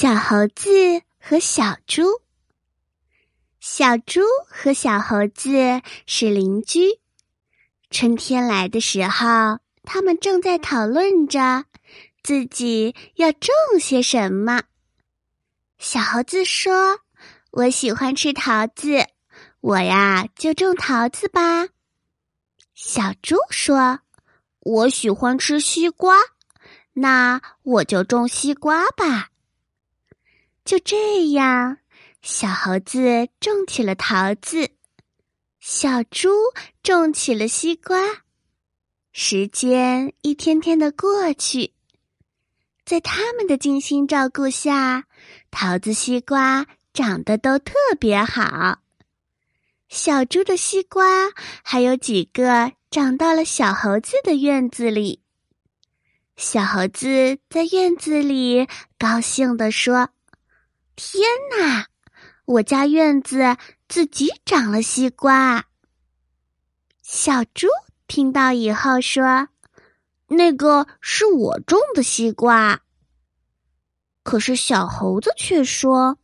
小猴子和小猪。小猪和小猴子是邻居。春天来的时候，他们正在讨论着自己要种些什么。小猴子说：“我喜欢吃桃子，我呀就种桃子吧。”小猪说：“我喜欢吃西瓜，那我就种西瓜吧。”就这样，小猴子种起了桃子，小猪种起了西瓜。时间一天天的过去，在他们的精心照顾下，桃子、西瓜长得都特别好。小猪的西瓜还有几个长到了小猴子的院子里。小猴子在院子里高兴地说。天哪！我家院子自己长了西瓜。小猪听到以后说：“那个是我种的西瓜。”可是小猴子却说：“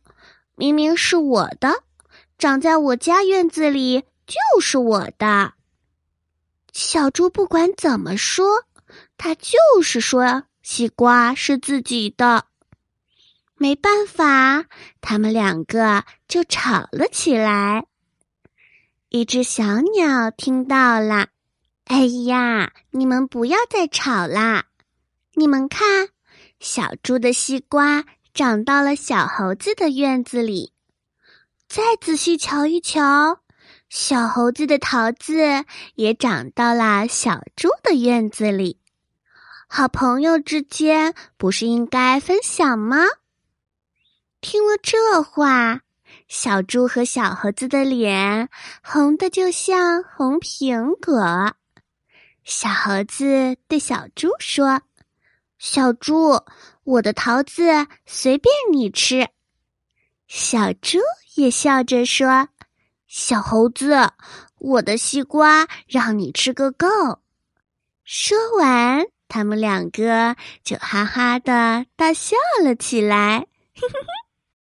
明明是我的，长在我家院子里就是我的。”小猪不管怎么说，他就是说西瓜是自己的。没办法，他们两个就吵了起来。一只小鸟听到了，哎呀，你们不要再吵啦！你们看，小猪的西瓜长到了小猴子的院子里，再仔细瞧一瞧，小猴子的桃子也长到了小猪的院子里。好朋友之间不是应该分享吗？听了这话，小猪和小猴子的脸红的就像红苹果。小猴子对小猪说：“小猪，我的桃子随便你吃。”小猪也笑着说：“小猴子，我的西瓜让你吃个够。”说完，他们两个就哈哈的大笑了起来。嘿嘿嘿。